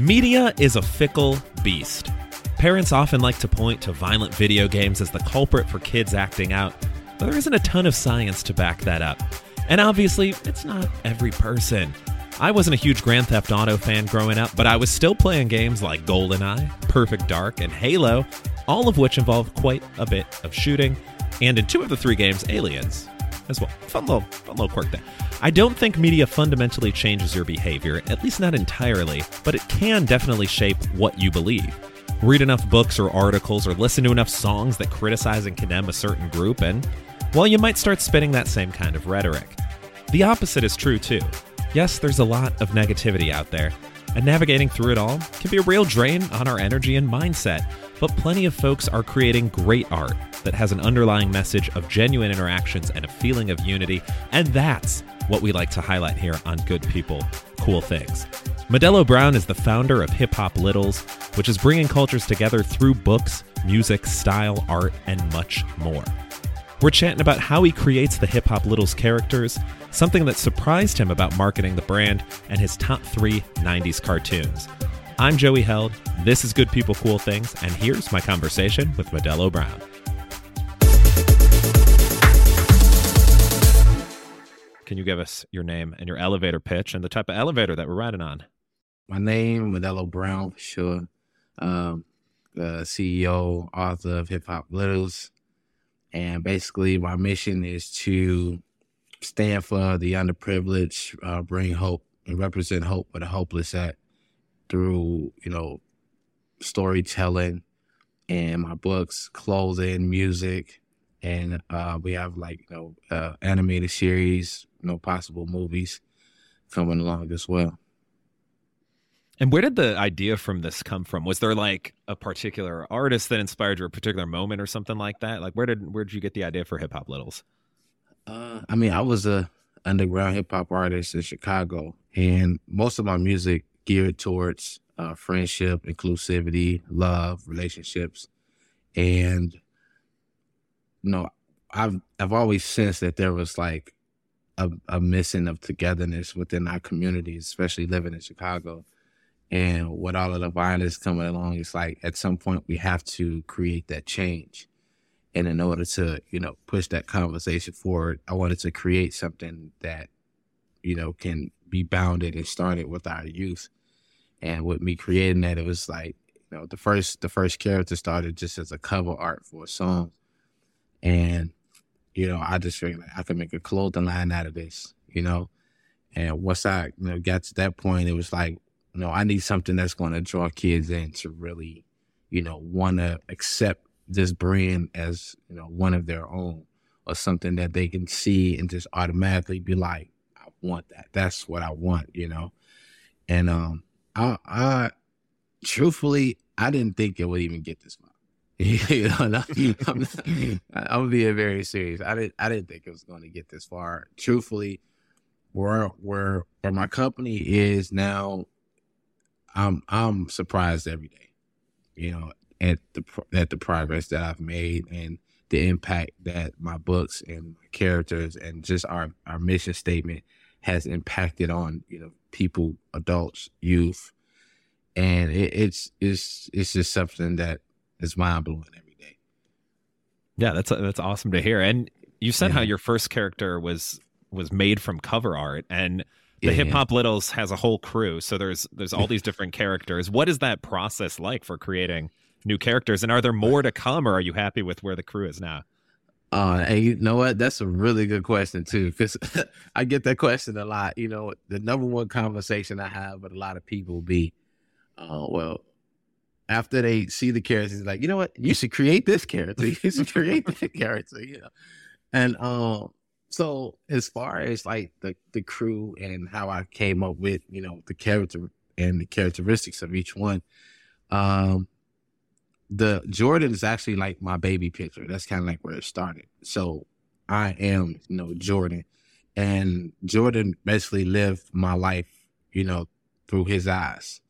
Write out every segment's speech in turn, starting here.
Media is a fickle beast. Parents often like to point to violent video games as the culprit for kids acting out, but there isn't a ton of science to back that up. And obviously, it's not every person. I wasn't a huge Grand Theft Auto fan growing up, but I was still playing games like GoldenEye, Perfect Dark, and Halo, all of which involve quite a bit of shooting, and in two of the three games, aliens as well. Fun little, fun little quirk there. I don't think media fundamentally changes your behavior, at least not entirely, but it can definitely shape what you believe. Read enough books or articles or listen to enough songs that criticize and condemn a certain group, and, well, you might start spitting that same kind of rhetoric. The opposite is true, too. Yes, there's a lot of negativity out there, and navigating through it all can be a real drain on our energy and mindset, but plenty of folks are creating great art that has an underlying message of genuine interactions and a feeling of unity, and that's what we like to highlight here on Good People, Cool Things. Modello Brown is the founder of Hip Hop Littles, which is bringing cultures together through books, music, style, art, and much more. We're chatting about how he creates the Hip Hop Littles characters, something that surprised him about marketing the brand, and his top three 90s cartoons. I'm Joey Held. This is Good People Cool Things, and here's my conversation with Modello Brown. Can you give us your name and your elevator pitch and the type of elevator that we're riding on? My name, Modello Brown, for sure. Um, the CEO, author of Hip Hop Littles. And basically, my mission is to stand for the underprivileged, uh, bring hope and represent hope for the hopeless at through, you know, storytelling and my books, clothing, music, and uh, we have like you know uh, animated series, you know, possible movies coming along as well. And where did the idea from this come from? Was there like a particular artist that inspired you, a particular moment, or something like that? Like, where did where did you get the idea for Hip Hop Littles? Uh, I mean, I was a underground hip hop artist in Chicago, and most of my music geared towards uh, friendship, inclusivity, love, relationships, and you know, I've I've always sensed that there was like a, a missing of togetherness within our communities, especially living in Chicago. And with all of the violence coming along, it's like at some point we have to create that change. And in order to, you know, push that conversation forward, I wanted to create something that, you know, can be bounded and started with our youth. And with me creating that, it was like, you know, the first the first character started just as a cover art for a song. And, you know, I just figured like I could make a clothing line out of this, you know. And once I, you know, got to that point, it was like, you know, I need something that's going to draw kids in to really, you know, want to accept this brand as, you know, one of their own or something that they can see and just automatically be like, I want that. That's what I want, you know. And um I I truthfully I didn't think it would even get this far. You know, I'm, I'm, I'm being very serious. I didn't I didn't think it was going to get this far. Truthfully, where where where my company is now, I'm I'm surprised every day. You know, at the at the progress that I've made and the impact that my books and my characters and just our our mission statement has impacted on you know people, adults, youth, and it, it's it's it's just something that it's mind blowing every day. Yeah, that's that's awesome to hear. And you said yeah. how your first character was was made from cover art, and the yeah, Hip Hop Littles has a whole crew. So there's there's all these different characters. What is that process like for creating new characters? And are there more to come, or are you happy with where the crew is now? Uh, and you know what? That's a really good question too, because I get that question a lot. You know, the number one conversation I have with a lot of people be, uh, well, after they see the characters, like, you know what, you should create this character. You should create that character, you know. And um, so as far as like the the crew and how I came up with, you know, the character and the characteristics of each one, um, the Jordan is actually like my baby picture. That's kind of like where it started. So I am, you know, Jordan. And Jordan basically lived my life, you know, through his eyes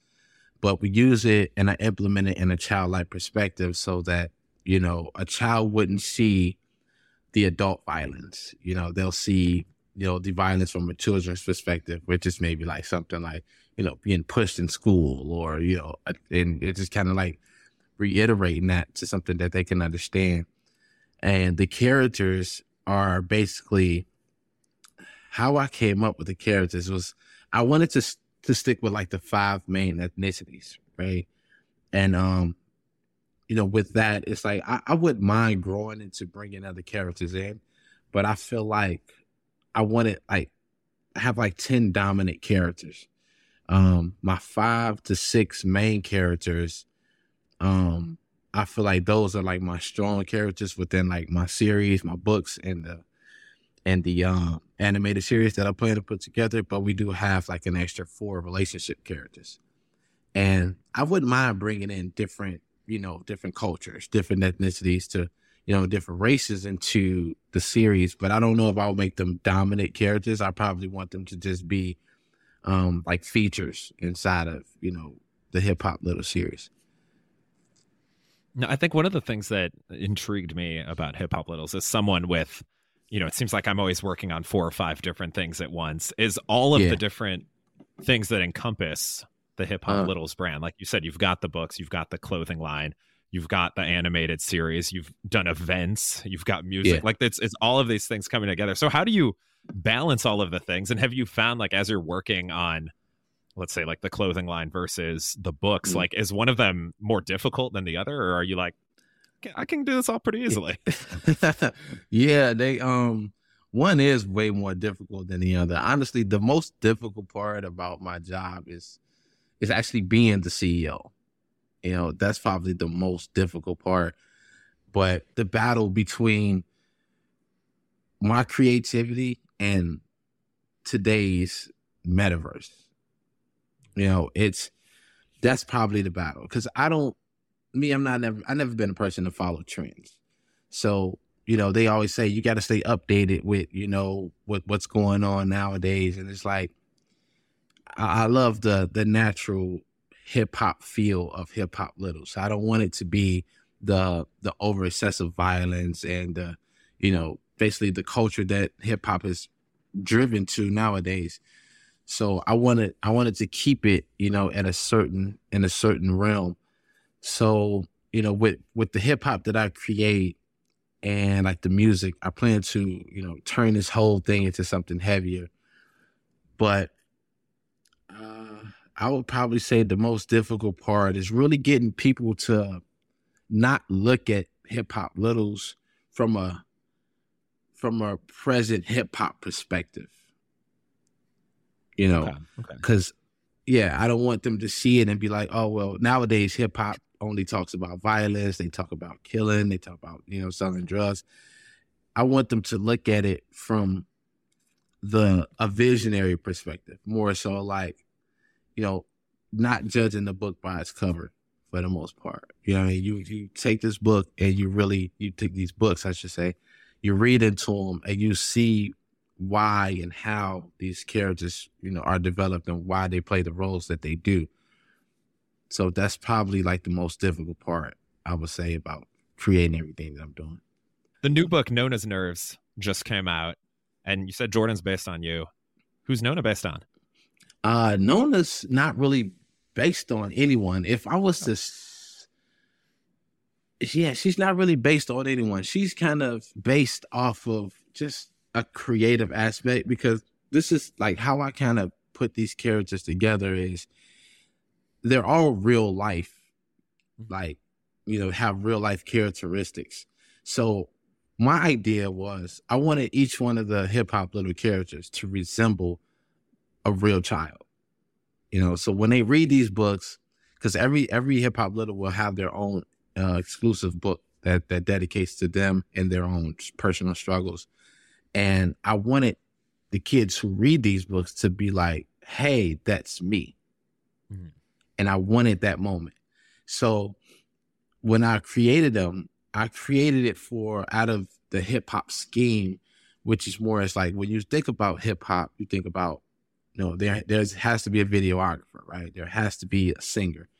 but we use it and I implement it in a childlike perspective so that, you know, a child wouldn't see the adult violence. You know, they'll see, you know, the violence from a children's perspective, which is maybe like something like, you know, being pushed in school or, you know, and it's just kind of like reiterating that to something that they can understand. And the characters are basically how I came up with the characters was I wanted to to stick with like the five main ethnicities, right? And um, you know, with that, it's like I, I wouldn't mind growing into bringing other characters in, but I feel like I wanted like have like ten dominant characters. Um, my five to six main characters, um, I feel like those are like my strong characters within like my series, my books, and the and the um, animated series that I plan to put together. But we do have like an extra four relationship characters, and I wouldn't mind bringing in different, you know, different cultures, different ethnicities to, you know, different races into the series. But I don't know if I'll make them dominant characters. I probably want them to just be um like features inside of you know the hip hop little series. No, I think one of the things that intrigued me about Hip Hop Littles is someone with you know, it seems like I'm always working on four or five different things at once. Is all of yeah. the different things that encompass the Hip Hop uh, Littles brand. Like you said, you've got the books, you've got the clothing line, you've got the animated series, you've done events, you've got music. Yeah. Like it's it's all of these things coming together. So how do you balance all of the things? And have you found like as you're working on let's say like the clothing line versus the books, mm-hmm. like is one of them more difficult than the other, or are you like, I can do this all pretty easily. yeah, they um one is way more difficult than the other. Honestly, the most difficult part about my job is is actually being the CEO. You know, that's probably the most difficult part. But the battle between my creativity and today's metaverse, you know, it's that's probably the battle because I don't me, I'm not never I never been a person to follow trends. So, you know, they always say you gotta stay updated with, you know, what what's going on nowadays. And it's like I, I love the the natural hip hop feel of hip hop little. So I don't want it to be the the over excessive violence and the, you know, basically the culture that hip hop is driven to nowadays. So I wanted I wanted to keep it, you know, at a certain in a certain realm so, you know, with with the hip hop that I create and like the music, I plan to, you know, turn this whole thing into something heavier. But uh, I would probably say the most difficult part is really getting people to not look at hip hop littles from a from a present hip hop perspective. You know, because okay, okay. yeah, I don't want them to see it and be like, oh well, nowadays hip hop only talks about violence. They talk about killing. They talk about you know selling drugs. I want them to look at it from the a visionary perspective, more so like, you know, not judging the book by its cover for the most part. You know, I mean, you you take this book and you really you take these books, I should say, you read into them and you see why and how these characters, you know, are developed and why they play the roles that they do. So that's probably like the most difficult part I would say about creating everything that I'm doing. The new book, Nona's Nerves, just came out, and you said Jordan's based on you. Who's Nona based on? Uh, Nona's not really based on anyone. If I was to, yeah, she's not really based on anyone. She's kind of based off of just a creative aspect because this is like how I kind of put these characters together is they're all real life, mm-hmm. like, you know, have real life characteristics. So my idea was I wanted each one of the hip hop little characters to resemble a real child. You know, so when they read these books, because every every hip hop little will have their own uh, exclusive book that that dedicates to them and their own personal struggles, and I wanted the kids who read these books to be like, "Hey, that's me." Mm-hmm and I wanted that moment. So when I created them, I created it for out of the hip hop scheme, which is more as like when you think about hip hop, you think about you know there there has to be a videographer, right? There has to be a singer.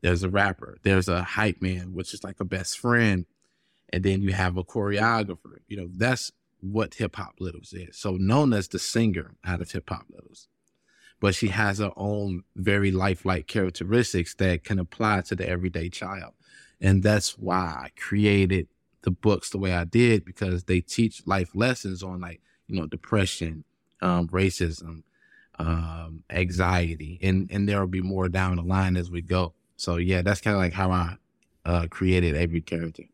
There's a rapper. There's a hype man, which is like a best friend, and then you have a choreographer. You know that's what hip hop littles is. So known as the singer out of hip hop littles. But she has her own very lifelike characteristics that can apply to the everyday child. And that's why I created the books the way I did because they teach life lessons on like, you know, depression, um, racism, um, anxiety, and and there will be more down the line as we go. So yeah, that's kind of like how I uh, created every character.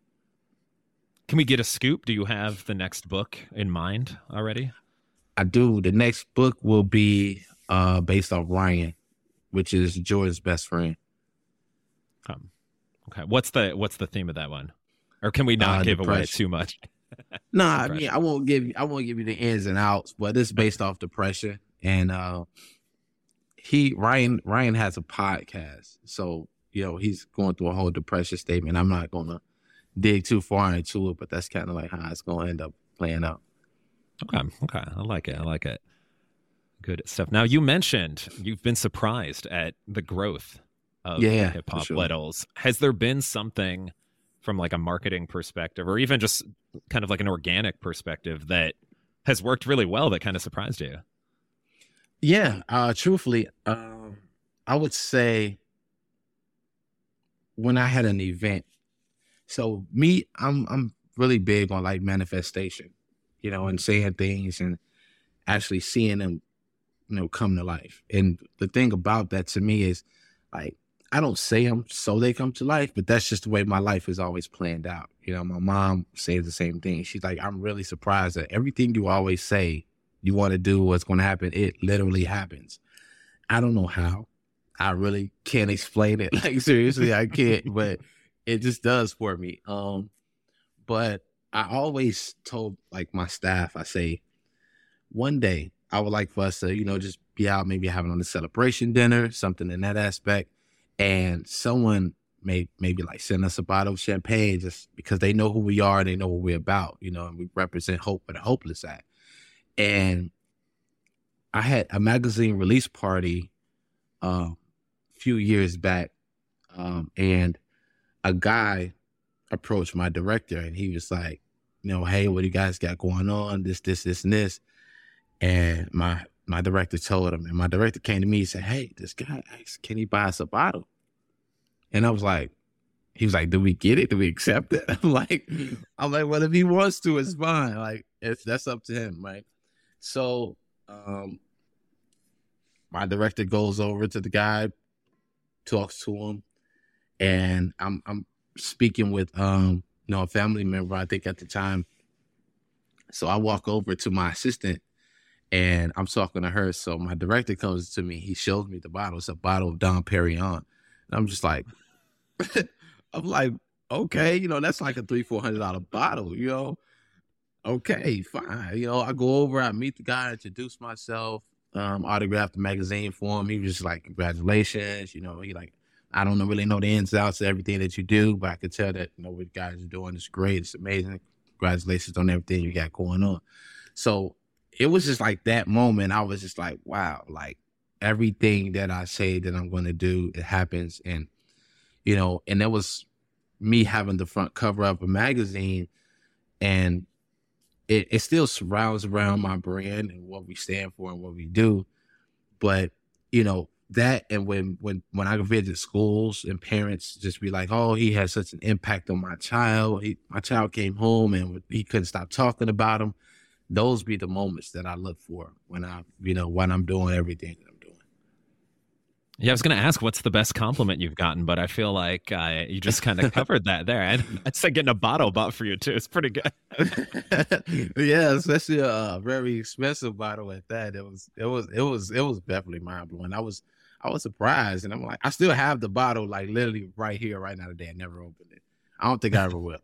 Can we get a scoop? Do you have the next book in mind already? I do. The next book will be uh, based off Ryan, which is Jordan's best friend. Um, okay. What's the what's the theme of that one? Or can we not uh, give depression. away too much? no, nah, I mean I won't give I won't give you the ins and outs, but it's based off depression. And uh he Ryan Ryan has a podcast. So, you know, he's going through a whole depression statement. I'm not gonna dig too far into it, but that's kind of like how it's gonna end up playing out. Okay. Okay. I like it. I like it. Good stuff. Now you mentioned you've been surprised at the growth of yeah, hip hop sure. littles. Has there been something from like a marketing perspective or even just kind of like an organic perspective that has worked really well that kind of surprised you? Yeah, uh truthfully, um I would say when I had an event. So me, I'm I'm really big on like manifestation, you know, and saying things and actually seeing them, you know, come to life. And the thing about that to me is like I don't say them so they come to life, but that's just the way my life is always planned out. You know, my mom says the same thing. She's like, I'm really surprised that everything you always say you want to do, what's going to happen, it literally happens. I don't know how. I really can't explain it. Like seriously, I can't, but it just does for me. Um, but I always told like my staff, I say, one day I would like for us to, you know, just be out, maybe having on a celebration dinner, something in that aspect and someone may maybe like send us a bottle of champagne just because they know who we are and they know what we're about, you know, and we represent hope for the hopeless at. And I had a magazine release party uh, a few years back, um, and a guy approached my director and he was like, you know, hey, what do you guys got going on? This, this, this, and this. And my my director told him, and my director came to me and said, Hey, this guy asked, can he buy us a bottle? And I was like, he was like, Do we get it? Do we accept it? I'm like, I'm like, well, if he wants to, it's fine. Like, if that's up to him, right? So um my director goes over to the guy, talks to him, and I'm I'm speaking with um, you know, a family member, I think at the time. So I walk over to my assistant and I'm talking to her. So my director comes to me. He shows me the bottle. It's a bottle of Dom Perignon. And I'm just like, I'm like, okay, you know, that's like a three, four hundred dollar bottle, you know. Okay, fine. You know, I go over, I meet the guy, introduce myself, um, autograph the magazine for him. He was just like, Congratulations, you know, he like, I don't really know the ins and outs of everything that you do, but I could tell that you know what you guys are doing is great. It's amazing. Congratulations on everything you got going on. So it was just like that moment. I was just like, wow, like everything that I say that I'm going to do, it happens. And, you know, and that was me having the front cover of a magazine and it, it still surrounds around my brand and what we stand for and what we do. But, you know, that and when when when I visit schools and parents just be like, "Oh, he has such an impact on my child. He, my child came home and he couldn't stop talking about him." Those be the moments that I look for when I, you know, when I'm doing everything that I'm doing. Yeah, I was going to ask what's the best compliment you've gotten, but I feel like uh, you just kind of covered that there. I'd, I'd say getting a bottle bought for you too. It's pretty good. yeah, especially a very expensive bottle at that. It was, it was, it was, it was definitely mind blowing. I was, I was surprised, and I'm like, I still have the bottle like literally right here, right now today. I never opened it. I don't think I ever will.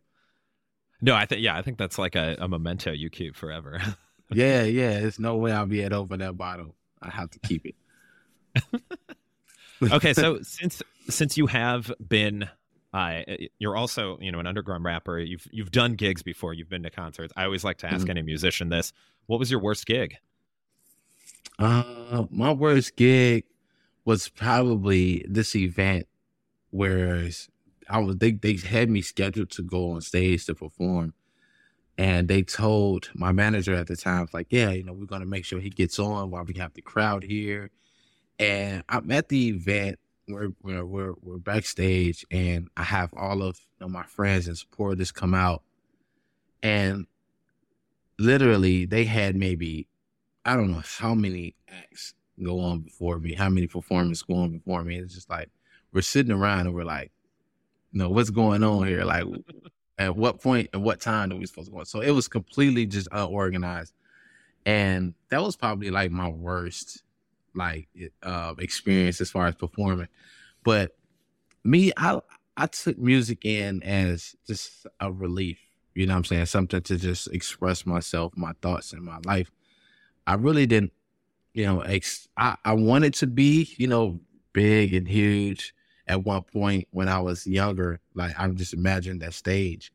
No, I think yeah, I think that's like a, a memento you keep forever. yeah, yeah. There's no way I'll be to open that bottle. I have to keep it. okay, so since since you have been uh, you're also you know an underground rapper. You've you've done gigs before. You've been to concerts. I always like to ask mm-hmm. any musician this: What was your worst gig? Uh, my worst gig was probably this event where I was they they had me scheduled to go on stage to perform, and they told my manager at the time like, yeah, you know, we're gonna make sure he gets on while we have the crowd here, And I'm at the event. We're we're we're, we're backstage, and I have all of you know, my friends and supporters come out, and literally they had maybe I don't know how many acts go on before me, how many performances go on before me. It's just like we're sitting around and we're like, know, what's going on here? Like, at what point and what time are we supposed to go? So it was completely just unorganized. And that was probably like my worst like uh, experience as far as performing. But me, I I took music in as just a relief. You know what I'm saying? Something to just express myself, my thoughts in my life. I really didn't, you know, ex- I, I wanted to be, you know, big and huge at one point when I was younger. Like I just imagined that stage.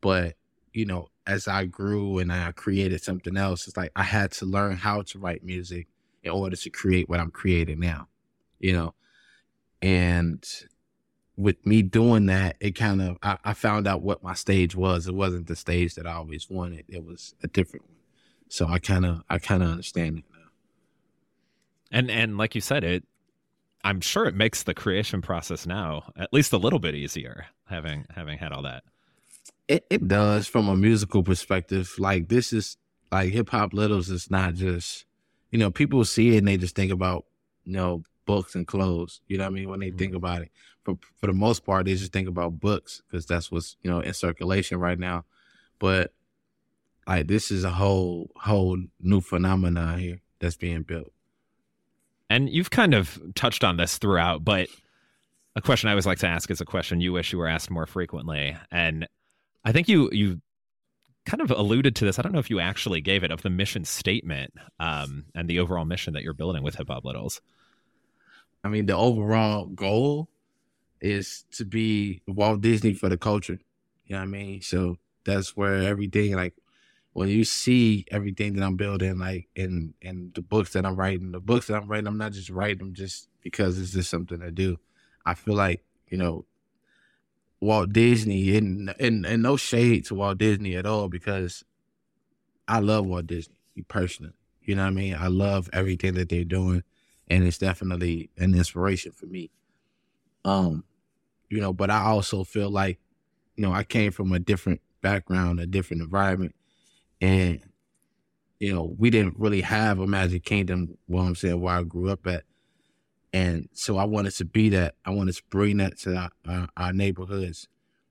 But, you know, as I grew and I created something else, it's like I had to learn how to write music in order to create what I'm creating now, you know. And with me doing that, it kind of I, I, found out what my stage was. It wasn't the stage that I always wanted. It was a different one. So I kind of I kind of understand it now. And and like you said, it I'm sure it makes the creation process now at least a little bit easier having having had all that. It it does from a musical perspective. Like this is like hip hop littles is not just you know, people see it and they just think about, you know, books and clothes. You know what I mean? When they mm-hmm. think about it, for for the most part, they just think about books because that's what's you know in circulation right now. But like this is a whole whole new phenomenon here that's being built. And you've kind of touched on this throughout, but a question I always like to ask is a question you wish you were asked more frequently. And I think you you kind of alluded to this. I don't know if you actually gave it of the mission statement um, and the overall mission that you're building with Hip Hop Littles. I mean, the overall goal is to be Walt Disney for the culture. You know what I mean? So that's where everything, like, when you see everything that I'm building, like in in the books that I'm writing, the books that I'm writing, I'm not just writing them just because it's just something I do. I feel like you know Walt Disney and, and and no shade to Walt Disney at all because I love Walt Disney personally. You know what I mean? I love everything that they're doing and it's definitely an inspiration for me. Um, you know, but I also feel like, you know, I came from a different background, a different environment, and you know, we didn't really have a Magic Kingdom. What I'm saying, where I grew up at, and so I wanted to be that. I wanted to bring that to our, our, our, neighborhoods.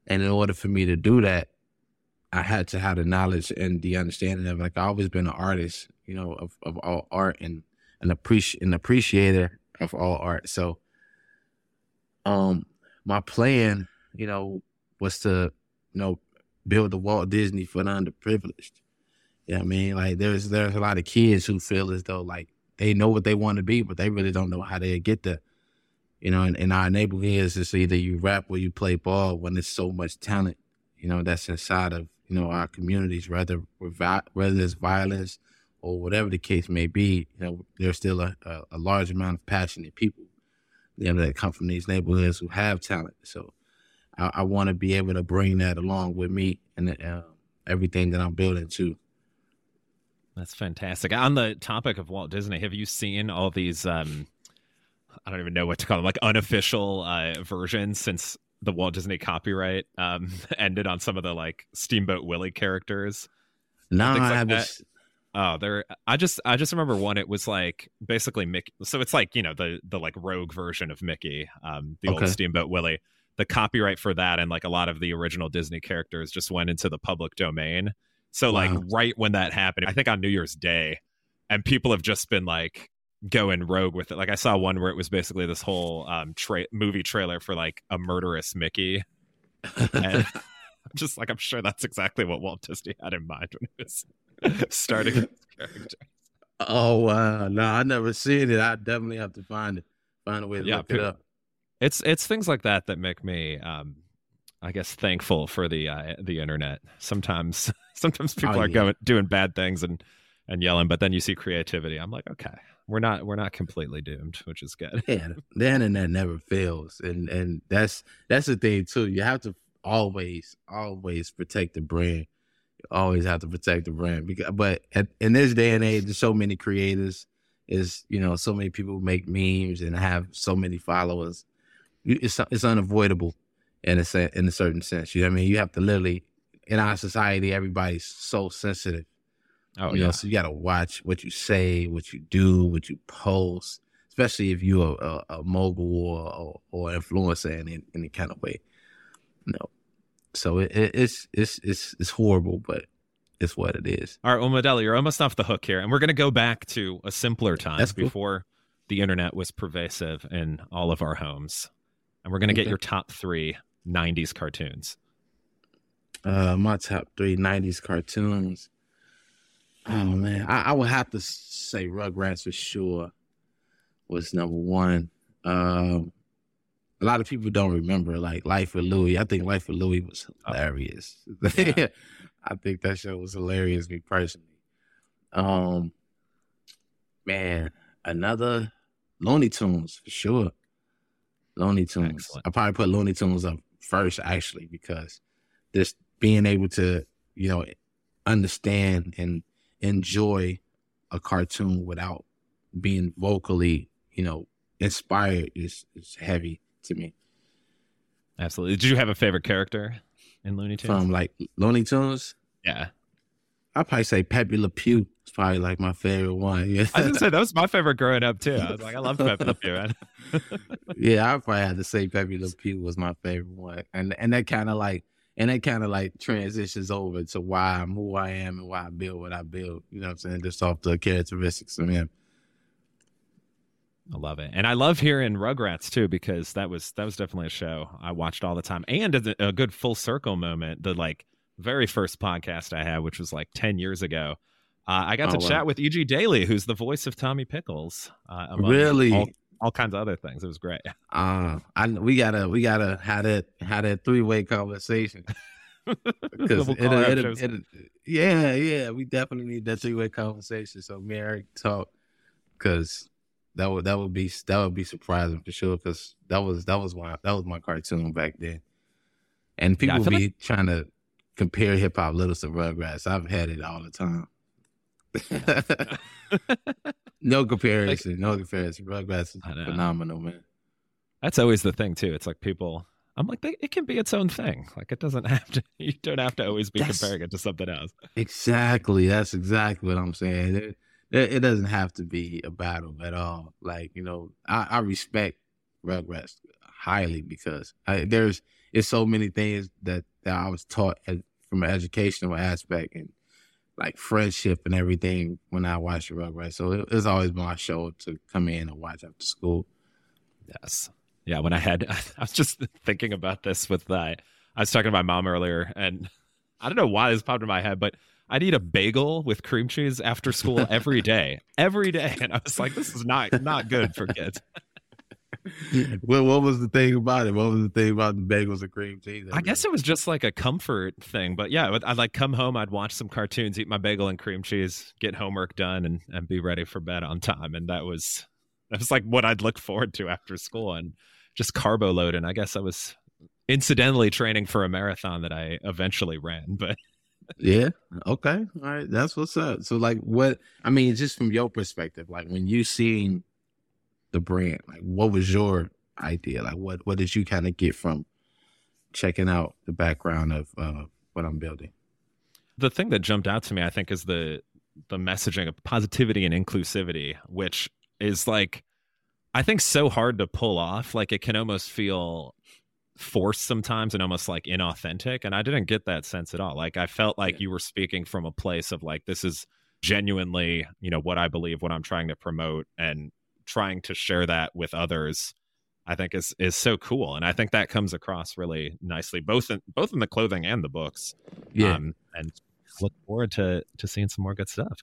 And in order for me to do that, I had to have the knowledge and the understanding of like I've always been an artist, you know, of, of all art and an appreci- an appreciator of all art. So um my plan, you know, was to, you know, build the Walt Disney for the underprivileged. Yeah, I mean, like there's there's a lot of kids who feel as though like they know what they want to be, but they really don't know how they get there. You know, in, in our neighborhoods, it's either you rap or you play ball when there's so much talent, you know, that's inside of, you know, our communities, whether, whether it's violence or whatever the case may be, you know, there's still a, a, a large amount of passionate people, you know, that come from these neighborhoods who have talent. So I, I want to be able to bring that along with me and uh, everything that I'm building too. That's fantastic. On the topic of Walt Disney, have you seen all these? Um, I don't even know what to call them, like unofficial uh, versions since the Walt Disney copyright um, ended on some of the like Steamboat Willie characters. No, like I haven't. Oh, there. I just I just remember one. It was like basically Mickey. So it's like you know the the like rogue version of Mickey, um, the okay. old Steamboat Willie. The copyright for that and like a lot of the original Disney characters just went into the public domain. So wow. like right when that happened, I think on New Year's Day, and people have just been like going rogue with it. Like I saw one where it was basically this whole um tra- movie trailer for like a murderous Mickey. And I'm just like I'm sure that's exactly what Walt Disney had in mind when he was starting his character. Oh wow. No, I never seen it. I definitely have to find it. Find a way to yeah, look people, it up. It's it's things like that that make me um I guess thankful for the uh, the internet. Sometimes sometimes people oh, are yeah. going doing bad things and and yelling, but then you see creativity. I'm like, okay, we're not we're not completely doomed, which is good. yeah, the internet never fails, and and that's that's the thing too. You have to always always protect the brand. You always have to protect the brand because, but at, in this day and age, there's so many creators is you know so many people make memes and have so many followers. It's it's unavoidable in a in a certain sense. You know what I mean? You have to literally in our society, everybody's so sensitive. Oh you yeah. Know, so you got to watch what you say, what you do, what you post, especially if you're a, a, a mogul or, or, or influencer in, in any kind of way. You know, so it, it, it's it's it's it's horrible, but it's what it is. All right, well, Modello, you're almost off the hook here, and we're going to go back to a simpler time before the internet was pervasive in all of our homes, and we're going to okay. get your top three '90s cartoons. Uh, my top three '90s cartoons. Oh man, I, I would have to say Rugrats for sure was number one. Um, a lot of people don't remember like Life with Louie. I think Life with Louie was oh. hilarious. Oh, yeah. I think that show was hilarious, me personally. Um, man, another Looney Tunes for sure. Looney Tunes. Excellent. I probably put Looney Tunes up first actually because just being able to, you know, understand and enjoy a cartoon without being vocally, you know, inspired is is heavy to me. Absolutely. Did you have a favorite character in Looney Tunes? From like Looney Tunes? Yeah. I'd probably say Pepe Le Pew. It's probably like my favorite one. Yeah. I gonna say that was my favorite growing up too. I was like, I love Pepe Le Pew, man. yeah, I probably had to say Pepe Le Pew was my favorite one. And and that kind of like and that kind of like transitions over to why I'm who I am and why I build what I build. You know what I'm saying? Just off the characteristics of him. I love it, and I love hearing Rugrats too because that was that was definitely a show I watched all the time, and a, a good full circle moment. The like very first podcast I had, which was like ten years ago, uh, I got oh, to wow. chat with E.G. Daily, who's the voice of Tommy Pickles. Uh, really, all, all, kinds of other things. It was great. Uh, I we gotta we gotta have that have that three way conversation. Because it, it, it, yeah, yeah, we definitely need that three way conversation. So me and Eric talk because that would that would be that would be surprising for sure because that was that was my that was my cartoon back then, and people yeah, be like... trying to compare hip hop little to Rugrats. I've had it all the time. no comparison, like, no comparison. Rugrats is phenomenal, man. That's always the thing too. It's like people. I'm like, it can be its own thing. Like it doesn't have to. You don't have to always be That's, comparing it to something else. Exactly. That's exactly what I'm saying. It, it, it, doesn't have to be a battle at all. Like you know, I, I respect Rugrats highly because I, there's it's so many things that, that I was taught as, from an educational aspect and like friendship and everything when I watched the Rugrats. So it, it's always been my show to come in and watch after school. Yes. Yeah. When I had, I was just thinking about this with that. I was talking to my mom earlier and I don't know why this popped in my head, but I'd eat a bagel with cream cheese after school every day, every day. And I was like, this is not, not good for kids. Well, what was the thing about it? What was the thing about the bagels and cream cheese? I guess it was just like a comfort thing. But yeah, I'd like come home, I'd watch some cartoons, eat my bagel and cream cheese, get homework done, and and be ready for bed on time. And that was that was like what I'd look forward to after school, and just carbo loading. I guess I was incidentally training for a marathon that I eventually ran, but. yeah. Okay. All right. That's what's up. So, like, what I mean, just from your perspective, like when you seen the brand? Like, what was your idea? Like, what what did you kind of get from checking out the background of uh, what I'm building? The thing that jumped out to me, I think, is the the messaging of positivity and inclusivity, which is like, I think, so hard to pull off. Like, it can almost feel forced sometimes and almost like inauthentic. And I didn't get that sense at all. Like, I felt like you were speaking from a place of like, this is genuinely, you know, what I believe, what I'm trying to promote, and trying to share that with others I think is is so cool, and I think that comes across really nicely, both in both in the clothing and the books. Yeah, um, and look forward to to seeing some more good stuff.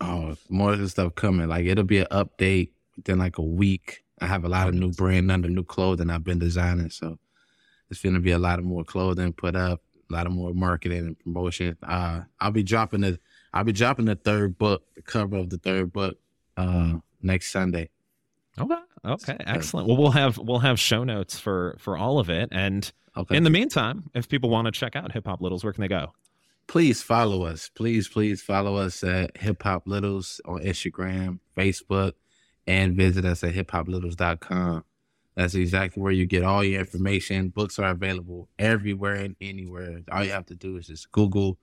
Oh, more good stuff coming! Like it'll be an update within like a week. I have a lot of new brand under new clothing I've been designing, so it's gonna be a lot of more clothing put up, a lot of more marketing and promotion. Uh, I'll be dropping the I'll be dropping the third book, the cover of the third book uh, next Sunday. Okay. Okay. Excellent. Well, we'll have we'll have show notes for for all of it. And okay. in the meantime, if people want to check out Hip Hop Littles, where can they go? please follow us. Please, please follow us at Hip Hop Littles on Instagram, Facebook, and visit us at hiphoplittles.com. That's exactly where you get all your information. Books are available everywhere and anywhere. All you have to do is just Google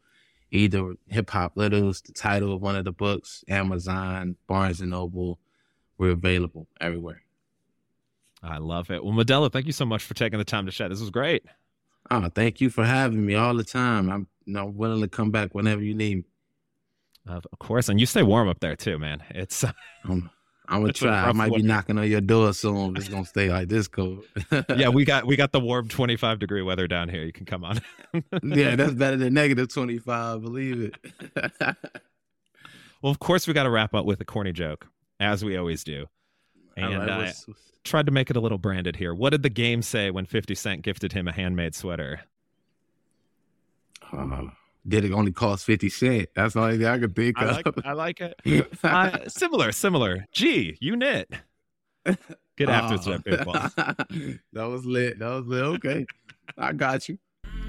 either Hip Hop Littles, the title of one of the books, Amazon, Barnes and Noble. We're available everywhere. I love it. Well, Modello, thank you so much for taking the time to chat. This was great. Oh, thank you for having me all the time. I'm you know, willing to come back whenever you need me. Of course, and you stay warm up there too, man. It's I'm, I'm gonna try. I might one. be knocking on your door soon. It's gonna stay like this cold. yeah, we got we got the warm 25 degree weather down here. You can come on. yeah, that's better than negative 25. Believe it. well, of course, we got to wrap up with a corny joke, as we always do. And right, I tried to make it a little branded here. What did the game say when 50 Cent gifted him a handmade sweater? Uh, did it only cost 50 cents? That's the only thing I could think I of. Like, I like it. uh, similar, similar. Gee, you knit. Get after uh, that, boss. that was lit. That was lit. Okay. I got you.